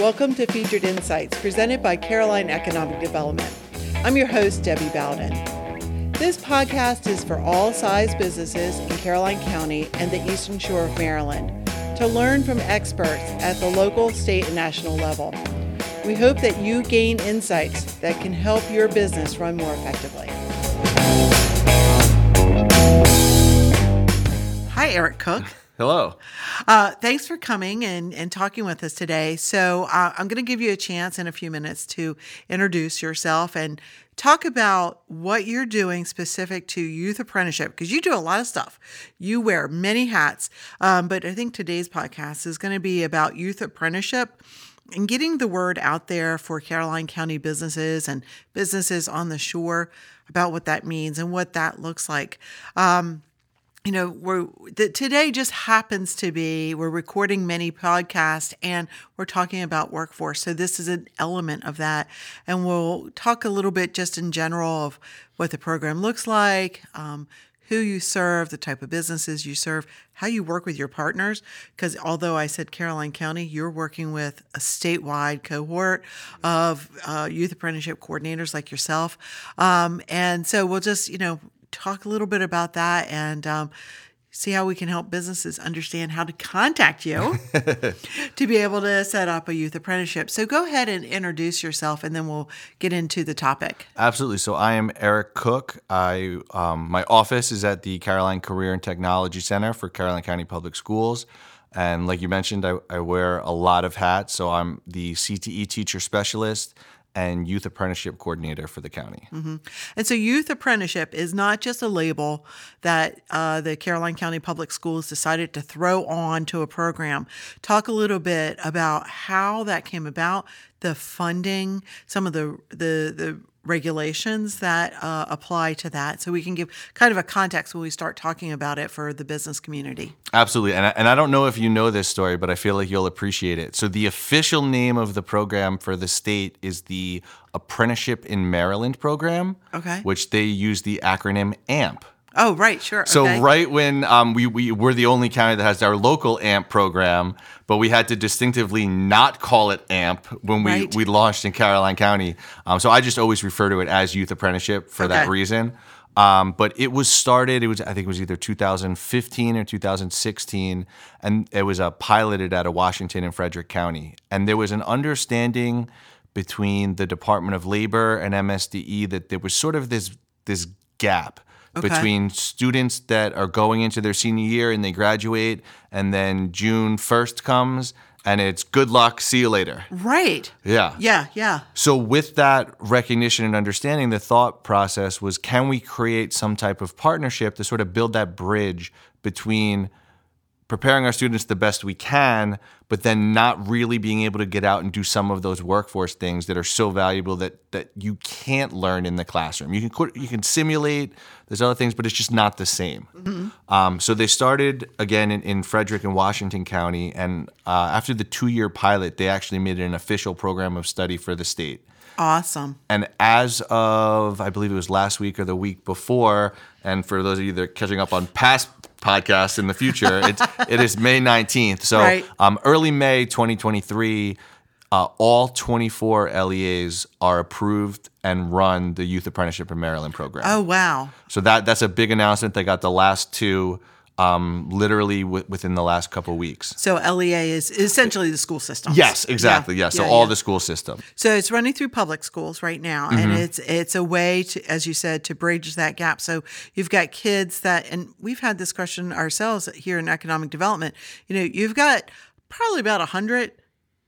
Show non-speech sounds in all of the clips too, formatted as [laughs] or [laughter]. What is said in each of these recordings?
Welcome to Featured Insights, presented by Caroline Economic Development. I'm your host, Debbie Bowden. This podcast is for all size businesses in Caroline County and the Eastern Shore of Maryland to learn from experts at the local, state, and national level. We hope that you gain insights that can help your business run more effectively. Hi, Eric Cook. Hello. Uh, thanks for coming and, and talking with us today. So, uh, I'm going to give you a chance in a few minutes to introduce yourself and talk about what you're doing specific to youth apprenticeship because you do a lot of stuff. You wear many hats. Um, but I think today's podcast is going to be about youth apprenticeship and getting the word out there for Caroline County businesses and businesses on the shore about what that means and what that looks like. Um, you know, we're the, today just happens to be we're recording many podcasts and we're talking about workforce. So this is an element of that, and we'll talk a little bit just in general of what the program looks like, um, who you serve, the type of businesses you serve, how you work with your partners. Because although I said Caroline County, you're working with a statewide cohort of uh, youth apprenticeship coordinators like yourself, um, and so we'll just you know talk a little bit about that and um, see how we can help businesses understand how to contact you [laughs] to be able to set up a youth apprenticeship. So go ahead and introduce yourself, and then we'll get into the topic. Absolutely. So I am Eric Cook. I um, my office is at the Caroline Career and Technology Center for Caroline County Public Schools. And like you mentioned, I, I wear a lot of hats. So I'm the CTE teacher specialist and youth apprenticeship coordinator for the county. Mm-hmm. And so, youth apprenticeship is not just a label that uh, the Caroline County Public Schools decided to throw on to a program. Talk a little bit about how that came about, the funding, some of the the the regulations that uh, apply to that. So we can give kind of a context when we start talking about it for the business community. Absolutely. And I, and I don't know if you know this story but i feel like you'll appreciate it. So the official name of the program for the state is the apprenticeship in maryland program okay. which they use the acronym amp Oh, right, sure. So okay. right when um, we, we we're the only county that has our local AMP program, but we had to distinctively not call it AMP when we, Right. we launched in Caroline County. Um, so I just always refer to it as youth apprenticeship for that reason. Um, but it was started. It was I think it was either 2015 or 2016, and it was uh, piloted out of Washington and Frederick County. And there was an understanding between the Department of Labor and MSDE that there was sort of this this gap Okay. between students that are going into their senior year and they graduate, and then June 1st comes and it's good luck, see you later. Right. Yeah. Yeah, yeah. So, with that recognition and understanding, the thought process was can we create some type of partnership to sort of build that bridge between preparing our students the best we can, but then not really being able to get out and do some of those workforce things that are so valuable that that you can't learn in the classroom. You can you can simulate. There's other things, but it's just not the same. Um, so they started again in, in Frederick and Washington County, and uh, after the two-year pilot, they actually made it an official program of study for the state. Awesome. And as of, I believe it was last week or the week before, and for those of you that are catching up on past podcasts in the future, [laughs] it's, it is May 19th. So Right. um, early May 2023, uh, all 24 LEAs are approved and run the Youth Apprenticeship in Maryland program. Oh, wow. So that that's a big announcement. They got the last two um, literally w- within the last couple weeks. So LEA is essentially the school system. Yes, exactly. Yeah, Yes. So yeah, all yeah. the school system. So it's running through public schools right now, and it's it's a way to, as you said, to bridge that gap. So you've got kids that, and we've had this question ourselves here in economic development. You know, you've got probably about a hundred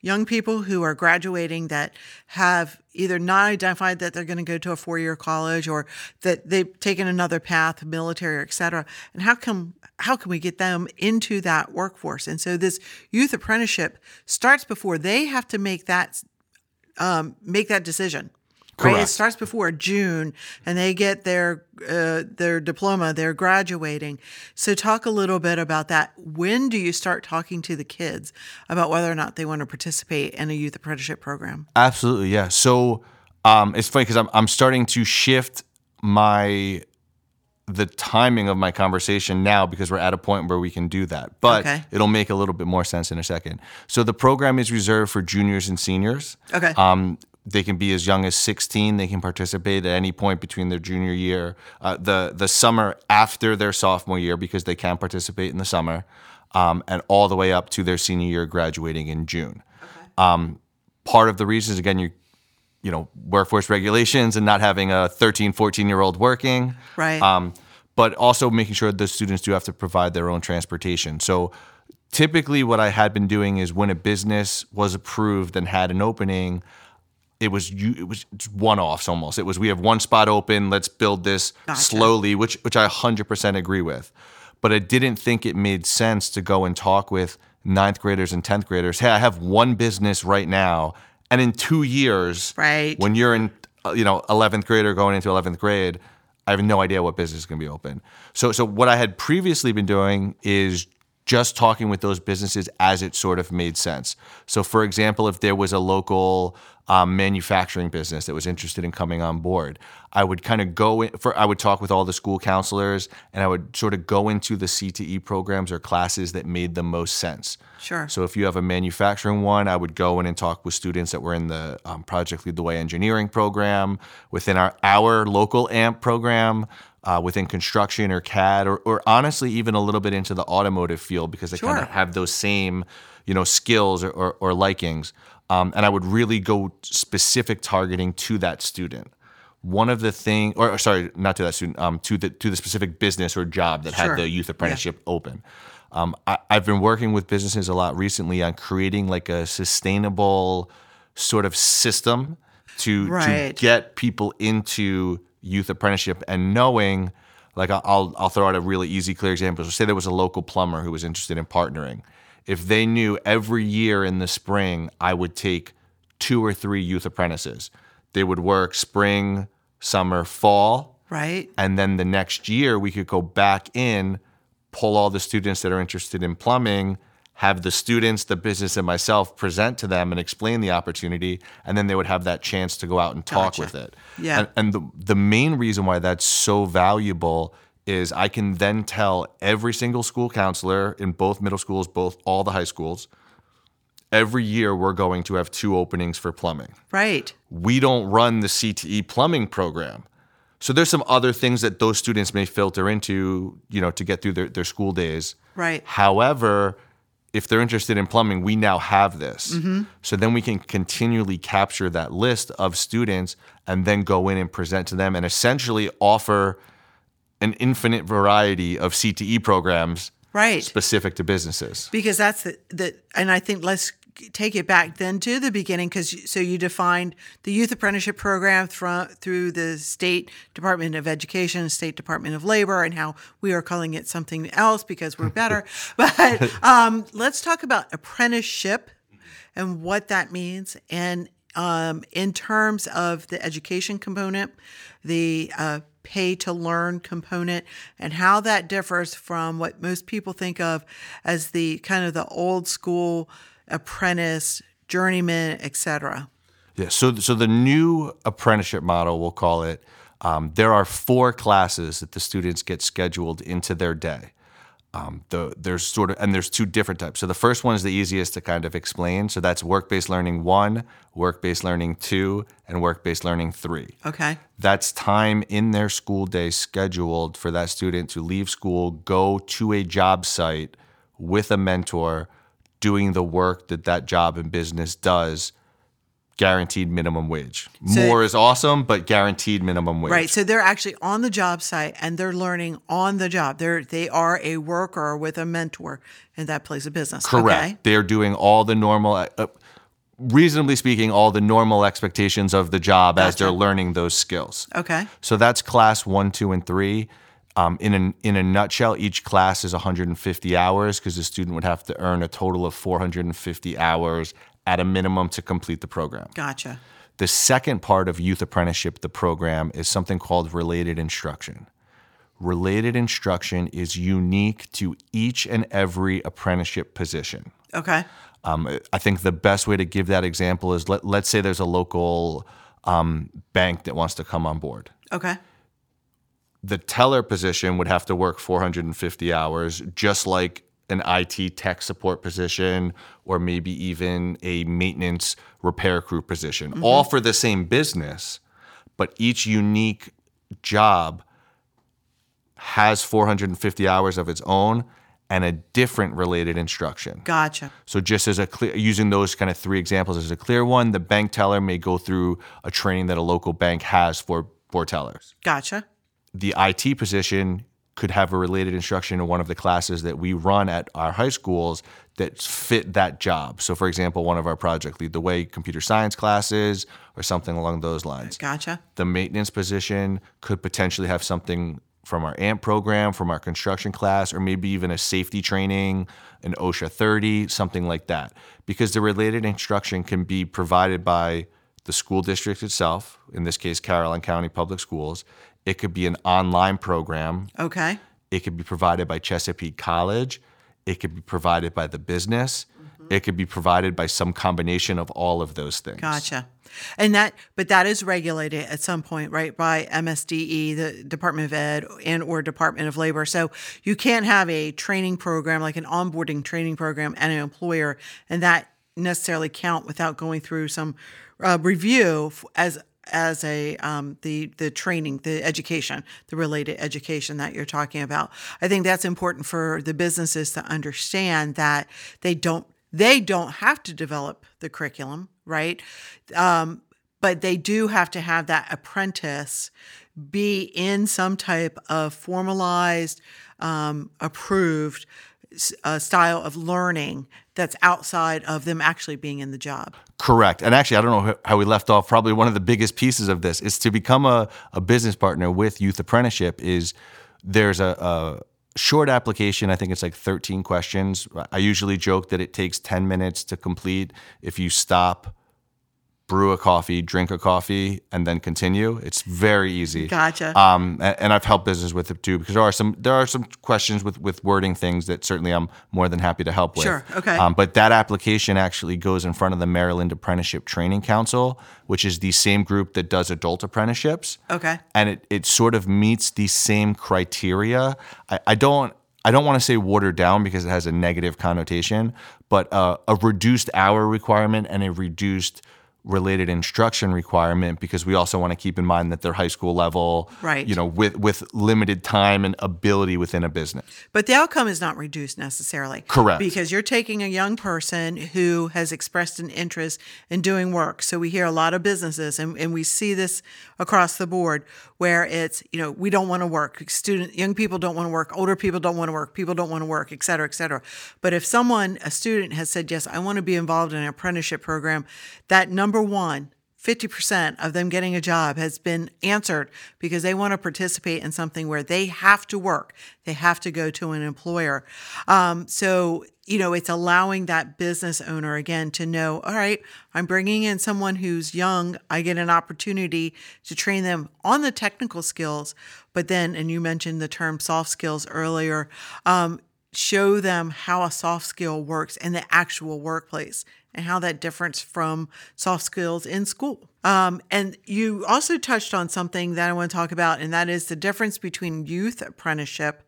young people who are graduating that have either not identified that they're going to go to a four-year college or that they've taken another path, military, et cetera. And how come how can we get them into that workforce? And so this youth apprenticeship starts before they have to make that um, make that decision. Right? It starts before June, and they get their uh, their diploma. They're graduating. So, talk a little bit about that. When do you start talking to the kids about whether or not they want to participate in a youth apprenticeship program? Absolutely, yeah. So um, it's funny because I'm I'm starting to shift my the timing of my conversation now because we're at a point where we can do that. But Okay. it'll make a little bit more sense in a second. So the program is reserved for juniors and seniors. Okay. Um, they can be as young as 16. They can participate at any point between their junior year, uh, the the summer after their sophomore year, because they can participate in the summer, um, and all the way up to their senior year, graduating in June. Um, part of the reason is again you you know workforce regulations and not having a 13 14 year old working Right. um, but also making sure the students do have to provide their own transportation so typically what i had been doing is when a business was approved and had an opening it was you it was one offs almost it was we have one spot open let's build this Gotcha. slowly which which i 100% agree with but i didn't think it made sense to go and talk with ninth graders and 10th graders hey i have one business right now and in two years Right. when you're in uh, you know 11th grade or going into 11th grade i have no idea what business is going to be open so so what i had previously been doing is just talking with those businesses as it sort of made sense so for example if there was a local um, manufacturing business that was interested in coming on board i would kind of go in for i would talk with all the school counselors and i would sort of go into the cte programs or classes that made the most sense Sure. so if you have a manufacturing one, I would go in and talk with students that were in the um, Project Lead the Way engineering program, within our our local AMP program, uh, within construction or CAD, or, or honestly even a little bit into the automotive field because they kind of have those same you know skills or, or, or likings. Um, and I would really go specific targeting to that student. One of the thing, or or sorry, not to that student, um, to the to the specific business or job that Sure. had the youth apprenticeship open. Um, I, I've been working with businesses a lot recently on creating like a sustainable sort of system to Right. to get people into youth apprenticeship and knowing like I'll I'll throw out a really easy clear example. So say there was a local plumber who was interested in partnering. If they knew every year in the spring I would take two or three youth apprentices. They would work spring, summer, fall, right. and then the next year we could go back in pull all the students that are interested in plumbing have the students the business and myself present to them and explain the opportunity and then they would have that chance to go out and talk Gotcha. with it Yeah. and, and the, the main reason why that's so valuable is i can then tell every single school counselor in both middle schools both all the high schools every year we're going to have two openings for plumbing Right. we don't run the CTE plumbing program. So there's some other things that those students may filter into, you know, to get through their, their school days. Right. However, if they're interested in plumbing, we now have this. Mm-hmm. So then we can continually capture that list of students and then go in and present to them and essentially offer an infinite variety of CTE programs Right. specific to businesses. because that's the, the and I think let's take it back then to the beginning because so you defined the youth apprenticeship program through through the state department of education state department of labor and how we are calling it something else because we're better. [laughs] But um, let's talk about apprenticeship and what that means and um, in terms of the education component the uh, pay to learn component and how that differs from what most people think of as the kind of the old school apprentice journeyman etc Yeah. So, so the new apprenticeship model, we'll call it, um, there are four classes that the students get scheduled into their day. Um, the, there's sort of, and there's two different types. So the first one is the easiest to kind of explain. So that's work-based learning one, work-based learning two, and work-based learning three. okay That's time in their school day scheduled for that student to leave school, go to a job site with a mentor, doing the work that that job and business does, guaranteed minimum wage. More is awesome, but guaranteed minimum wage. right so they're actually on the job site and they're learning on the job they're they are a worker with a mentor in that place of business Correct. okay They're doing all the normal, uh, reasonably speaking, all the normal expectations of the job as they're learning those skills. okay So that's class one, two, and three. Um, in a, in a nutshell, each class is 150 hours because the student would have to earn a total of 450 hours at a minimum to complete the program. gotcha The second part of youth apprenticeship, the program, is something called related instruction. Related instruction is unique to each and every apprenticeship position. okay Um, I think the best way to give that example is let, let's say there's a local um, bank that wants to come on board okay The teller position would have to work 450 hours, just like an IT tech support position or maybe even a maintenance repair crew position, mm-hmm. all for the same business, but each unique job has 450 hours of its own and a different related instruction. Gotcha. So just as a clear, using those kind of three examples as a clear one, the bank teller may go through a training that a local bank has for for tellers. Gotcha. The IT position could have a related instruction in one of the classes that we run at our high schools that fit that job. So for example, one of our project lead the way computer science classes or something along those lines. Gotcha. The maintenance position could potentially have something from our AMP program, from our construction class, or maybe even a safety training, an OSHA 30, something like that. Because the related instruction can be provided by the school district itself, in this case, Caroline County Public Schools. It could be an online program. Okay. It could be provided by Chesapeake College. It could be provided by the business. It could be provided by some combination of all of those things. Gotcha. And that, but that is regulated at some point, right, by MSDE, the Department of Ed, and or Department of Labor. So you can't have a training program like an onboarding training program and an employer, and that necessarily count without going through some uh, review as as a um, the the training, the education, the related education that you're talking about. I think that's important for the businesses to understand that they don't they don't have to develop the curriculum, right? Um, but they do have to have that apprentice be in some type of formalized, um, approved s- uh, style of learning that's outside of them actually being in the job. Correct. And actually, I don't know how we left off. Probably one of the biggest pieces of this is to become a, a business partner with Youth Apprenticeship is there's a, a short application. I think it's like 13 questions. I usually joke that it takes 10 minutes to complete if you stop, brew a coffee, drink a coffee, and then continue. It's very easy. Gotcha. Um, a- and, I've helped business with it too because there are some there are some questions with with wording things that certainly I'm more than happy to help with. Sure, okay. Um, but that application actually goes in front of the Maryland Apprenticeship Training Council, which is the same group that does adult apprenticeships. Okay. And it it sort of meets the same criteria. I, I don't. I don't want to say watered down because it has a negative connotation, but uh, a reduced hour requirement and a reduced related instruction requirement because we also want to keep in mind that they're high school level, Right. You know, with with limited time and ability within a business. But the outcome is not reduced necessarily. Correct. Because you're taking a young person who has expressed an interest in doing work. So we hear a lot of businesses and, and we see this across the board where it's, you know, we don't want to work. Student young people don't want to work, older people don't want to work, people don't want to work, et cetera, et cetera. But if someone, a student has said, Yes, I want to be involved in an apprenticeship program, that number one 50% of them getting a job has been answered because they want to participate in something where they have to work. They have to go to an employer. Um, so, you know, it's allowing that business owner again to know, all right, I'm bringing in someone who's young. I get an opportunity to train them on the technical skills. But then, and you mentioned the term soft skills earlier, um, show them how a soft skill works in the actual workplace and how that differs from soft skills in school. Um, and you also touched on something that I want to talk about, and that is the difference between youth apprenticeship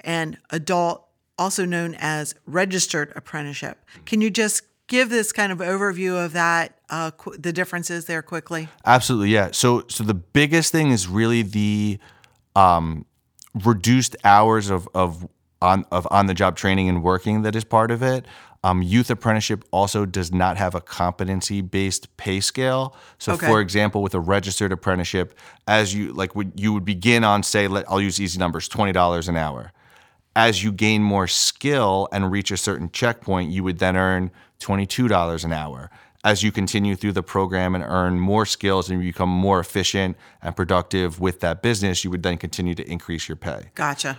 and adult, also known as registered apprenticeship. Can you just give this kind of overview of that, uh, qu- the differences there quickly? Absolutely, yeah. So so the biggest thing is really the um, reduced hours of of on of on the job training and working that is part of it. Um, youth apprenticeship also does not have a competency based pay scale. So, Okay. for example, with a registered apprenticeship, as you like, would you would begin on say, let, I'll use easy numbers, twenty dollars an hour. As you gain more skill and reach a certain checkpoint, you would then earn $22 an hour. As you continue through the program and earn more skills and become more efficient and productive with that business, you would then continue to increase your pay. Gotcha.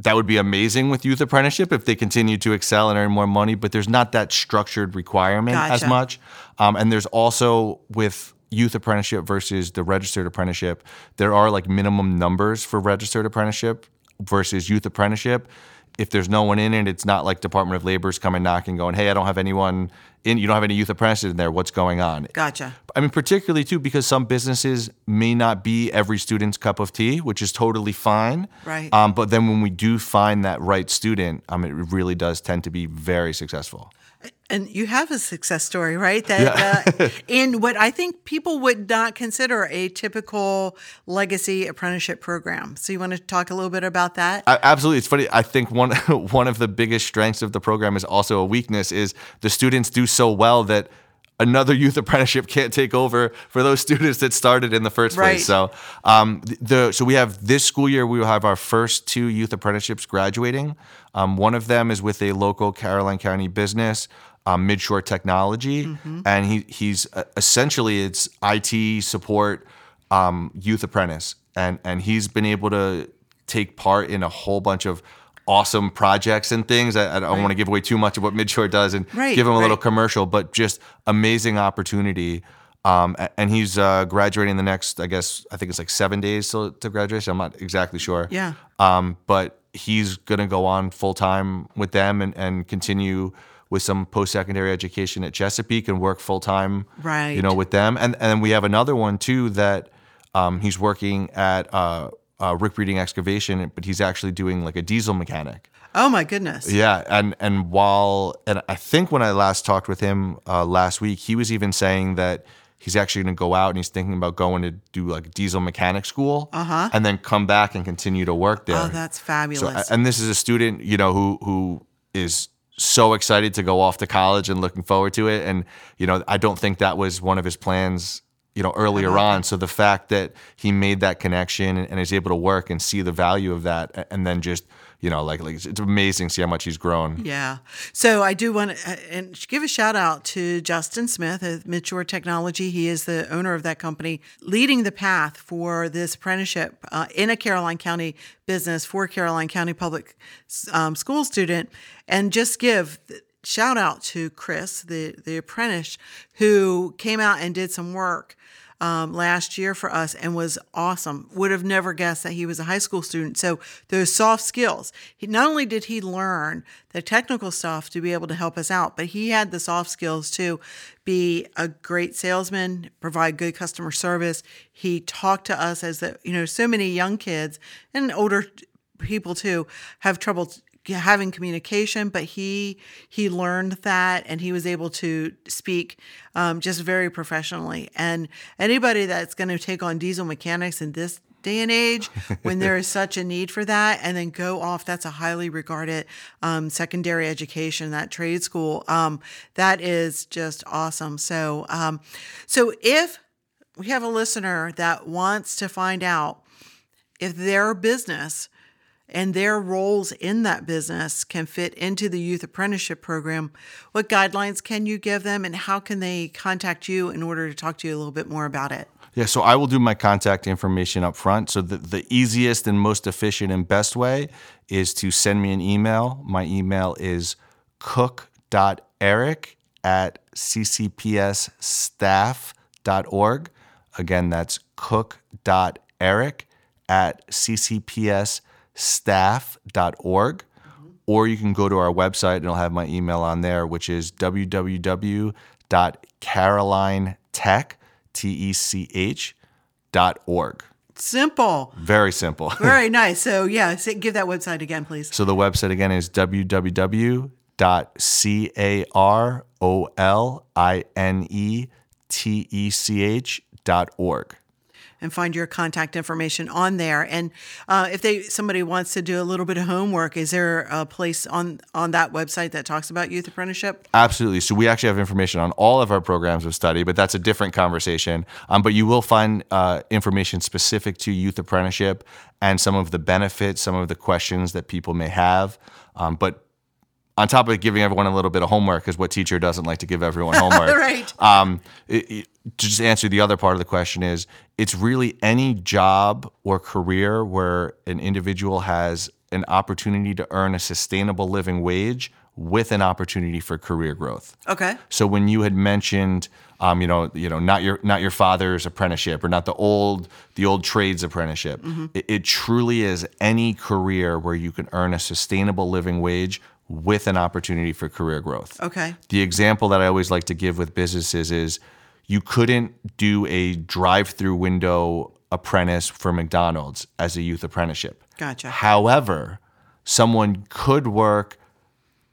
That would be amazing with youth apprenticeship if they continue to excel and earn more money, but there's not that structured requirement as much. Um, and there's also with youth apprenticeship versus the registered apprenticeship, there are like minimum numbers for registered apprenticeship versus youth apprenticeship. If there's no one in it, it's not like Department of Labor's coming knocking, going, "Hey, I don't have anyone in. You don't have any youth apprentices in there. What's going on?" Gotcha. I mean, particularly too, because some businesses may not be every student's cup of tea, which is totally fine. Right. Um, but then when we do find that right student, um, it really does tend to be very successful. And you have a success story, right? That uh, [laughs] in what I think people would not consider a typical legacy apprenticeship program. So you want to talk a little bit about that? I, absolutely, it's funny. I think one [laughs] one of the biggest strengths of the program is also a weakness. Is the students do so well that another youth apprenticeship can't take over for those [laughs] students that started in the first Right. place. So, um, the so we have this school year we will have our first two youth apprenticeships graduating. Um, one of them is with a local Caroline County business. Um, Midshore Technology, Mm-hmm. and he he's uh, essentially it's IT support um, youth apprentice, and and he's been able to take part in a whole bunch of awesome projects and things. I, I don't want to give away too much of what Midshore does and Right, give him a little commercial, but just amazing opportunity. Um, and he's uh, graduating the next, I guess, I think it's like seven days till to graduation. I'm not exactly sure. Yeah. Um, but he's going to go on full time with them and, and continue with some post secondary education at Chesapeake and work full time. Right. You know, with them. And and we have another one too that um, he's working at uh, uh, Rick Breeding Excavation, but he's actually doing like a diesel mechanic. Oh my goodness. Yeah, and and while and I think when I last talked with him uh, last week, he was even saying that he's actually going to go out and he's thinking about going to do like diesel mechanic school, uh-huh. and then come back and continue to work there. Oh, that's So, fabulous. and this is a student, you know, who who is so excited to go off to college and looking forward to it. And you know, I don't think that was one of his plans, you know, earlier on. So the fact that he made that connection and, and is able to work and see the value of that, and then just you know, like like it's amazing to see how much he's grown. Yeah. So I do want to uh, and give a shout out to Justin Smith of Midshore Technology. He is the owner of that company, leading the path for this apprenticeship uh, in a Caroline County business for Caroline County public um, school student. And just give shout out to Chris, the the apprentice, who came out and did some work um, last year for us and was awesome. Would have never guessed that he was a high school student. So those soft skills. He not only did he learn the technical stuff to be able to help us out, but he had the soft skills to be a great salesman, provide good customer service. He talked to us as the you know so many young kids and older people too have trouble having communication but he he learned that and he was able to speak um, just very professionally. And anybody that's going to take on diesel mechanics in this day and age when there is such a need for that and then go off that's a highly regarded um, secondary education that trade school um, that is just awesome. So um, so if we have a listener that wants to find out if their business and their roles in that business can fit into the youth apprenticeship program, what guidelines can you give them and how can they contact you in order to talk to you a little bit more about it? Yeah, so I will do my contact information up front. So the, the easiest and most efficient and best way is to send me an email. My email is cook.eric at ccpsstaff.org. Again, that's cook.eric at ccpsstaff.org. Staff.org, or you can go to our website and it'll have my email on there, which is www.carolinetech, T E C H, dot org. Simple. Very simple. [laughs] Very nice. So, yeah, say, give that website again, please. So the website again is www.carolinetech.org. and find your contact information on there. And uh, if they somebody wants to do a little bit of homework, is there a place on on that website that talks about youth apprenticeship? Absolutely. So we actually have information on all of our programs of study, but that's a different conversation. Um, but you will find uh, information specific to youth apprenticeship and some of the benefits, some of the questions that people may have. Um, but on top of giving everyone a little bit of homework, because what teacher doesn't like to give everyone [laughs] homework? Right. Um, it, it- to just answer the other part of the question is, it's really any job or career where an individual has an opportunity to earn a sustainable living wage with an opportunity for career growth. Okay. So when you had mentioned Um, you know, you know, not your not your father's apprenticeship or not the old the old trades apprenticeship. It, it truly is any career where you can earn a sustainable living wage with an opportunity for career growth. Okay. The example that I always like to give with businesses is you couldn't do a drive-through window apprentice for McDonald's as a youth apprenticeship. Gotcha. However, someone could work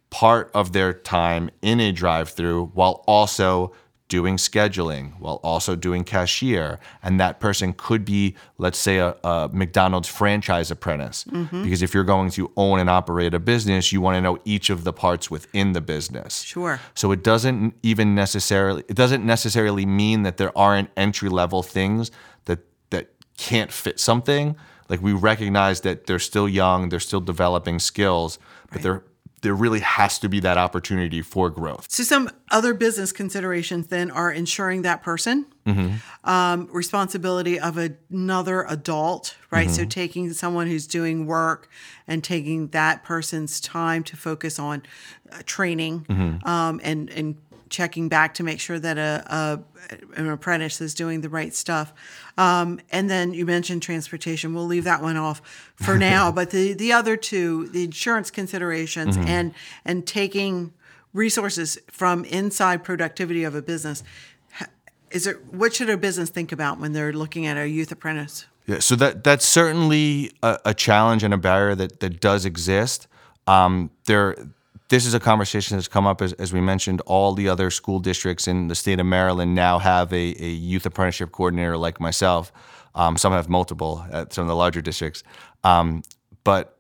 part of their time in a drive-through while also doing scheduling, while also doing cashier, and that person could be, let's say, a, a McDonald's franchise apprentice. Mm-hmm. Because if you're going to own and operate a business, you want to know each of the parts within the business. Sure. So it doesn't even necessarily it doesn't necessarily mean that there aren't entry level things that that can't fit something. Like we recognize that they're still young, they're still developing skills, but there there really has to be that opportunity for growth. So some other business considerations then are ensuring that person, um, responsibility of another adult, right? So taking someone who's doing work and taking that person's time to focus on uh, training um, and and checking back to make sure that a, a an apprentice is doing the right stuff. Um, and then you mentioned transportation. We'll leave that one off for now. [laughs] but the the other two, the insurance considerations and and taking resources from inside productivity of a business. Is it what should a business think about when they're looking at a youth apprentice? Yeah, so that that's certainly a, a challenge and a barrier that that does exist. Um, there, this is a conversation that's come up as, as we mentioned. All the other school districts in the state of Maryland now have a, a youth apprenticeship coordinator like myself. Um, some have multiple at some of the larger districts, um, but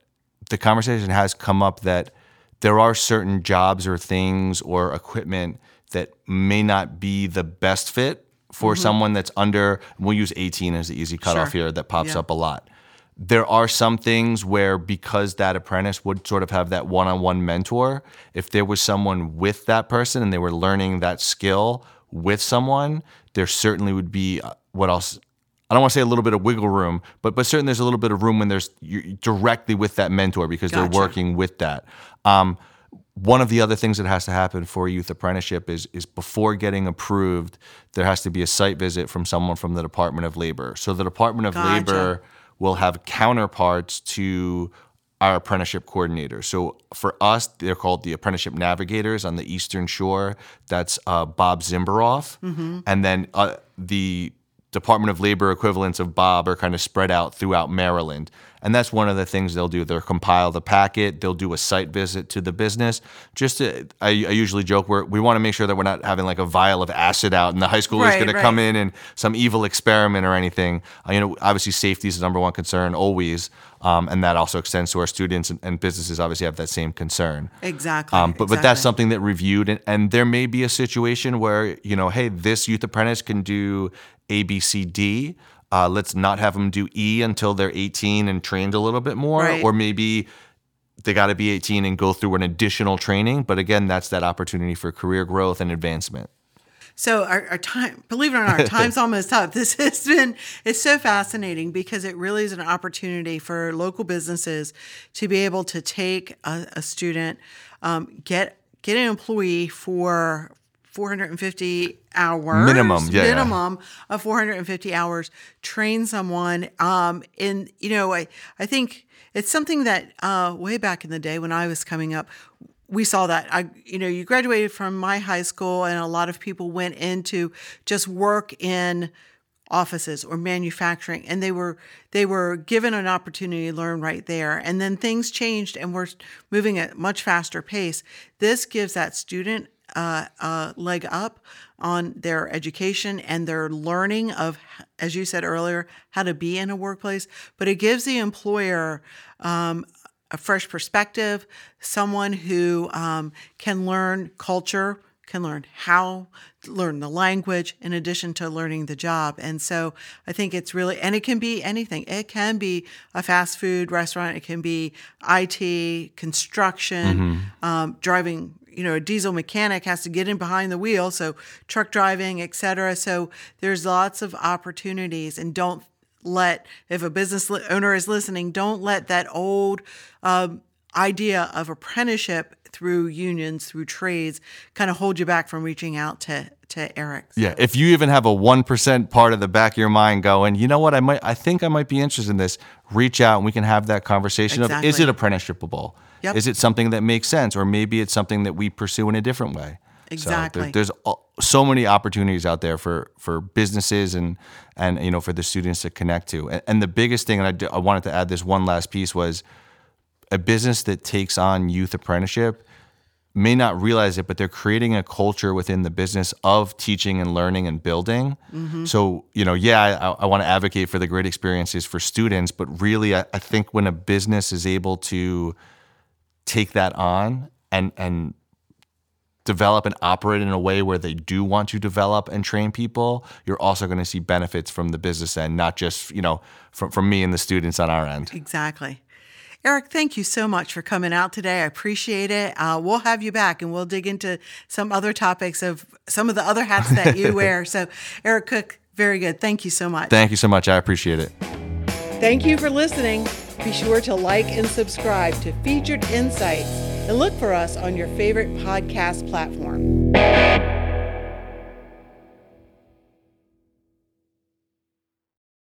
the conversation has come up that there are certain jobs or things or equipment that may not be the best fit for someone that's under we'll use 18 as the easy cutoff Sure. here that pops Yeah. up a lot there are some things where because that apprentice would sort of have that one-on-one mentor if there was someone with that person and they were learning that skill with someone there certainly would be uh, what else I don't want to say a little bit of wiggle room, but but certainly there's a little bit of room when there's you're directly with that mentor because Gotcha. they're working with that. Um, one of the other things that has to happen for a youth apprenticeship is is before getting approved, there has to be a site visit from someone from the Department of Labor. So the Department of Gotcha. Labor will have counterparts to our apprenticeship coordinators. So for us, they're called the apprenticeship navigators on the Eastern Shore. That's uh, Bob Zimberoff, and then uh, the Department of Labor equivalents of Bob are kind of spread out throughout Maryland. And that's one of the things they'll do. They'll compile the packet, they'll do a site visit to the business. Just to, I, I usually joke, we're, we want to make sure that we're not having like a vial of acid out and the high school is Right, going to come in and some evil experiment or anything. Uh, you know, obviously safety is the number one concern always. Um, and that also extends to our students and, and businesses obviously have that same concern. Exactly. Um, but but that's something that reviewed, and, and there may be a situation where you know, hey, this youth apprentice can do A, B, C, D. Uh, let's not have them do E until they're 18 and trained a little bit more, Right. or maybe they got to be 18 and go through an additional training. But again, that's that opportunity for career growth and advancement. So our, our time, believe it or not, our [laughs] time's almost up. This has been it's so fascinating because it really is an opportunity for local businesses to be able to take a, a student, um, get get an employee for 450 hours Minimum, yeah, yeah. minimum of 450 hours, train someone. Um, in you know, I I think it's something that uh, way back in the day when I was coming up, we saw that. I you know, you graduated from my high school, and a lot of people went into just work in offices or manufacturing and they were they were given an opportunity to learn right there and then things changed and we're moving at much faster pace this gives that student uh, a leg up on their education and their learning of as you said earlier how to be in a workplace. But it gives the employer um, a fresh perspective someone who um, can learn culture can learn how learn the language in addition to learning the job. And so i think it's really and it can be anything. It can be a fast food restaurant. It can be it construction um, driving you know a diesel mechanic has to get in behind the wheel so truck driving et cetera so there's lots of opportunities and don't let if a business owner is listening don't let that old um, idea of apprenticeship through unions, through trades, kind of hold you back from reaching out to to Eric. Yeah, if you even have a one percent part of the back of your mind going, you know what, I might, I think I might be interested in this. Reach out and we can have that conversation Exactly. of is it apprenticeshipable? Yep. Is it something that makes sense, or maybe it's something that we pursue in a different way? So Exactly. there- there's so many opportunities out there for for businesses and and you know for the students to connect to. And, and the biggest thing, and I, d- I wanted to add this one last piece was a business that takes on youth apprenticeship may not realize it, but they're creating a culture within the business of teaching and learning and building. Mm-hmm. So, you know, yeah, I, I want to advocate for the great experiences for students, but really, I, I think when a business is able to take that on and and develop and operate in a way where they do want to develop and train people, you're also going to see benefits from the business end, not just you know from from me and the students on our end. Exactly. Eric, thank you so much for coming out today. I appreciate it. Uh, we'll have you back and we'll dig into some other topics of some of the other hats that you [laughs] wear. So, Eric Cook, very good. Thank you so much. Thank you so much. I appreciate it. Thank you for listening. Be sure to like and subscribe to Featured Insights and look for us on your favorite podcast platform.